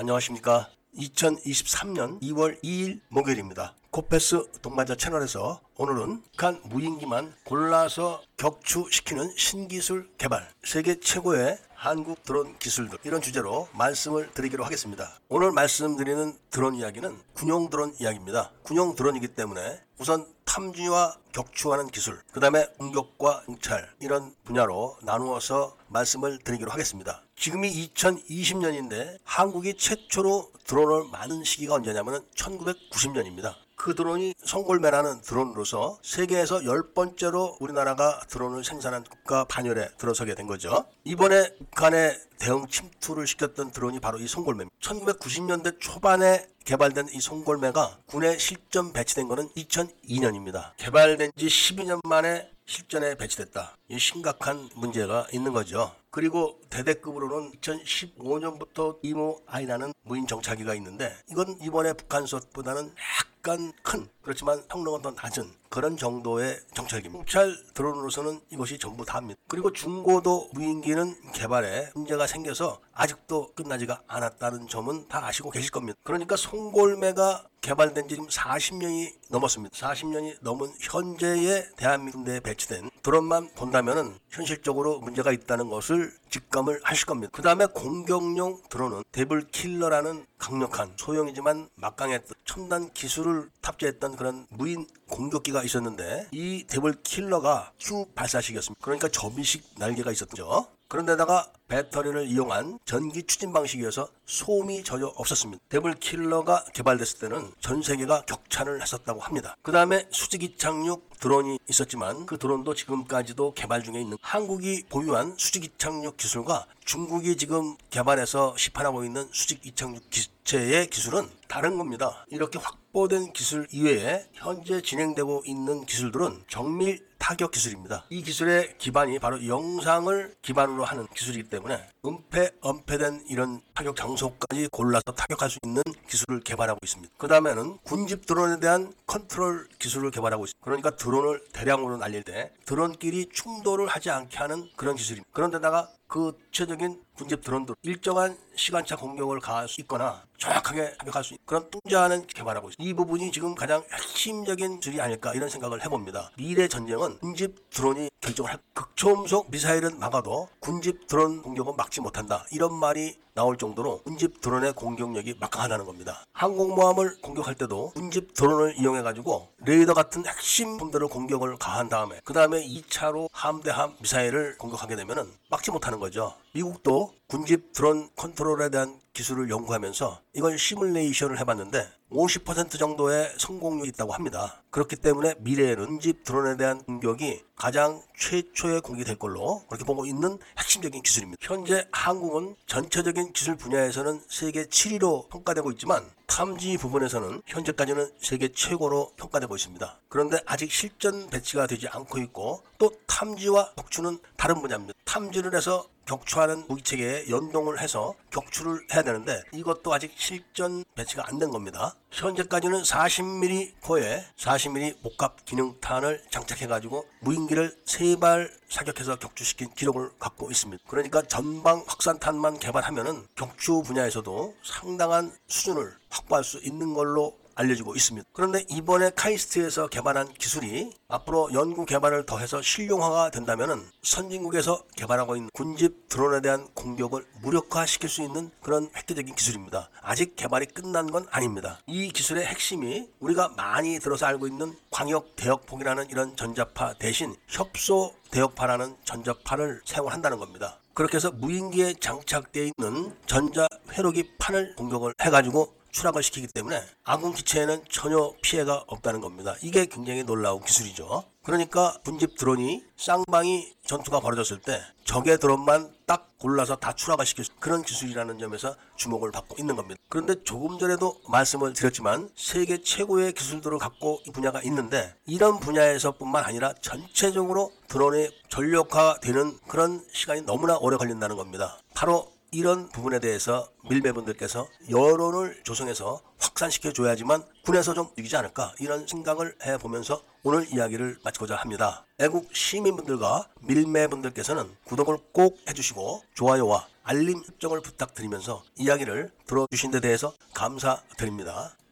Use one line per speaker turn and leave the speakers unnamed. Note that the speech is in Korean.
안녕하십니까. 2023년 2월 2일 목요일입니다. 코페스 동반자 채널에서 오늘은 북한 무인기만 골라서 격추시키는 신기술 개발, 세계 최고의 한국 드론 기술들 이런 주제로 말씀을 드리기로 하겠습니다. 오늘 말씀드리는 드론 이야기는 군용 드론 이야기입니다. 군용 드론이기 때문에 우선 탐지와 격추하는 기술, 그 다음에 공격과 정찰 이런 분야로 나누어서 말씀을 드리기로 하겠습니다. 지금이 2020년인데 한국이 최초로 드론을 만든 시기가 언제냐면 1990년입니다. 그 드론이 송골매라는 드론으로서 세계에서 열 번째로 우리나라가 드론을 생산한 국가 반열에 들어서게 된 거죠. 이번에 북한의 대응 침투를 시켰던 드론이 바로 이 송골매입니다. 1990년대 초반에 개발된 이 송골매가 군에 실전 배치된 것은 2002년입니다. 개발된 지 12년 만에 실전에 배치됐다. 이 심각한 문제가 있는 거죠. 그리고 대대급으로는 2015년부터 이모 아이라는 무인 정찰기가 있는데 이건 이번에 북한 솥보다는 약간 큰 그렇지만 성능은 더 낮은 그런 정도의 정찰기입니다. 정찰 드론으로서는 이것이 전부 다입니다. 그리고 중고도 무인기는 개발에 문제가 생겨서 아직도 끝나지가 않았다는 점은 다 아시고 계실 겁니다. 그러니까 송골매가 개발된 지 지금 40년이 넘었습니다. 40년이 넘은 현재의 대한민국 내에 배치된 드론만 본다면은 현실적으로 문제가 있다는 것을 직감을 하실 겁니다. 그 다음에 공격용 드론은 데블 킬러라는 강력한 소형이지만 막강했던 첨단 기술을 탑재했던 그런 무인 공격기가 있었는데 이 데블 킬러가 Q 발사식이었습니다. 그러니까 접이식 날개가 있었죠. 그런데다가 배터리를 이용한 전기 추진 방식이어서 소음이 전혀 없었습니다. 데블 킬러가 개발됐을 때는 전 세계가 격찬을 했었다고 합니다. 그 다음에 수직 이착륙 드론이 있었지만 그 드론도 지금까지도 개발 중에 있는 한국이 보유한 수직 이착륙 기술과 중국이 지금 개발해서 시판하고 있는 수직 이착륙 기체의 기술은 다른 겁니다. 이렇게 확보된 기술 이외에 현재 진행되고 있는 기술들은 정밀 타격 기술입니다. 이 기술의 기반이 바로 영상을 기반으로 하는 기술이기 때문에 은폐, 은폐된 이런 타격 장소까지 골라서 타격할 수 있는 기술을 개발하고 있습니다. 그 다음에는 군집 드론에 대한 컨트롤 기술을 개발하고 있습니다. 그러니까 드론을 대량으로 날릴 때 드론끼리 충돌을 하지 않게 하는 그런 기술입니다. 그런데다가 그 구체적인 군집 드론도 일정한 시간차 공격을 가할 수 있거나 정확하게 타격할 수 있는 그런 뚱자는 개발하고 있습니다. 이 부분이 지금 가장 핵심적인 기술이 아닐까 이런 생각을 해봅니다. 미래 전쟁은 군집 드론이 결정을 할 극초음속 미사일은 막아도 군집 드론 공격은 막지 못한다. 이런 말이 나올 정도로 군집 드론의 공격력이 막강하다는 겁니다. 항공모함을 공격할 때도 군집 드론을 이용해 가지고 레이더 같은 핵심 분들을 공격을 가한 다음에 그 다음에 2차로 함대함 미사일을 공격하게 되면은 막지 못하는 거죠. 미국도 군집 드론 컨트롤에 대한 기술을 연구하면서 이걸 시뮬레이션을 해봤는데 50% 정도의 성공률이 있다고 합니다. 그렇기 때문에 미래에는 군집 드론에 대한 공격이 가장 최초의 공격이 될 걸로 그렇게 보고 있는 핵심적인 기술입니다. 현재 한국은 전체적인 기술 분야에서는 세계 7위로 평가되고 있지만 탐지 부분에서는 현재까지는 세계 최고로 평가되고 있습니다. 그런데 아직 실전 배치가 되지 않고 있고 또 탐지와 격추는 다른 분야입니다. 탐지를 해서 격추하는 무기체계에 연동을 해서 격추를 해야 되는데 이것도 아직 실전 배치가 안 된 겁니다. 현재까지는 40mm 포에 40mm 복합 기능탄을 장착해가지고 무인기를 세 발 사격해서 격추시킨 기록을 갖고 있습니다. 그러니까 전방 확산탄만 개발하면은 격추 분야에서도 상당한 수준을 확보할 수 있는 걸로 알려지고 있습니다. 그런데 이번에 카이스트에서 개발한 기술이 앞으로 연구 개발을 더해서 실용화가 된다면 선진국에서 개발하고 있는 군집 드론에 대한 공격을 무력화시킬 수 있는 그런 획기적인 기술입니다. 아직 개발이 끝난 건 아닙니다. 이 기술의 핵심이 우리가 많이 들어서 알고 있는 광역 대역폭이라는 이런 전자파 대신 협소 대역파라는 전자파를 사용한다는 겁니다. 그렇게 해서 무인기에 장착되어 있는 전자 회로기 판을 공격을 해가지고 추락을 시키기 때문에 아군 기체에는 전혀 피해가 없다는 겁니다. 이게 굉장히 놀라운 기술이죠. 그러니까 군집 드론이 쌍방이 전투가 벌어졌을 때 적의 드론만 딱 골라서 다 추락을 시킬 수 그런 기술이라는 점에서 주목을 받고 있는 겁니다. 그런데 조금 전에도 말씀을 드렸지만 세계 최고의 기술들을 갖고 이 분야가 있는데 이런 분야에서뿐만 아니라 전체적으로 드론이 전력화되는 그런 시간이 너무나 오래 걸린다는 겁니다. 바로 이런 부분에 대해서 밀매분들께서 여론을 조성해서 확산시켜 줘야지만 군에서 좀 이기지 않을까 이런 생각을 해보면서 오늘 이야기를 마치고자 합니다. 애국 시민분들과 밀매분들께서는 구독을 꼭 해주시고 좋아요와 알림 설정을 부탁드리면서 이야기를 들어주신 데 대해서 감사드립니다.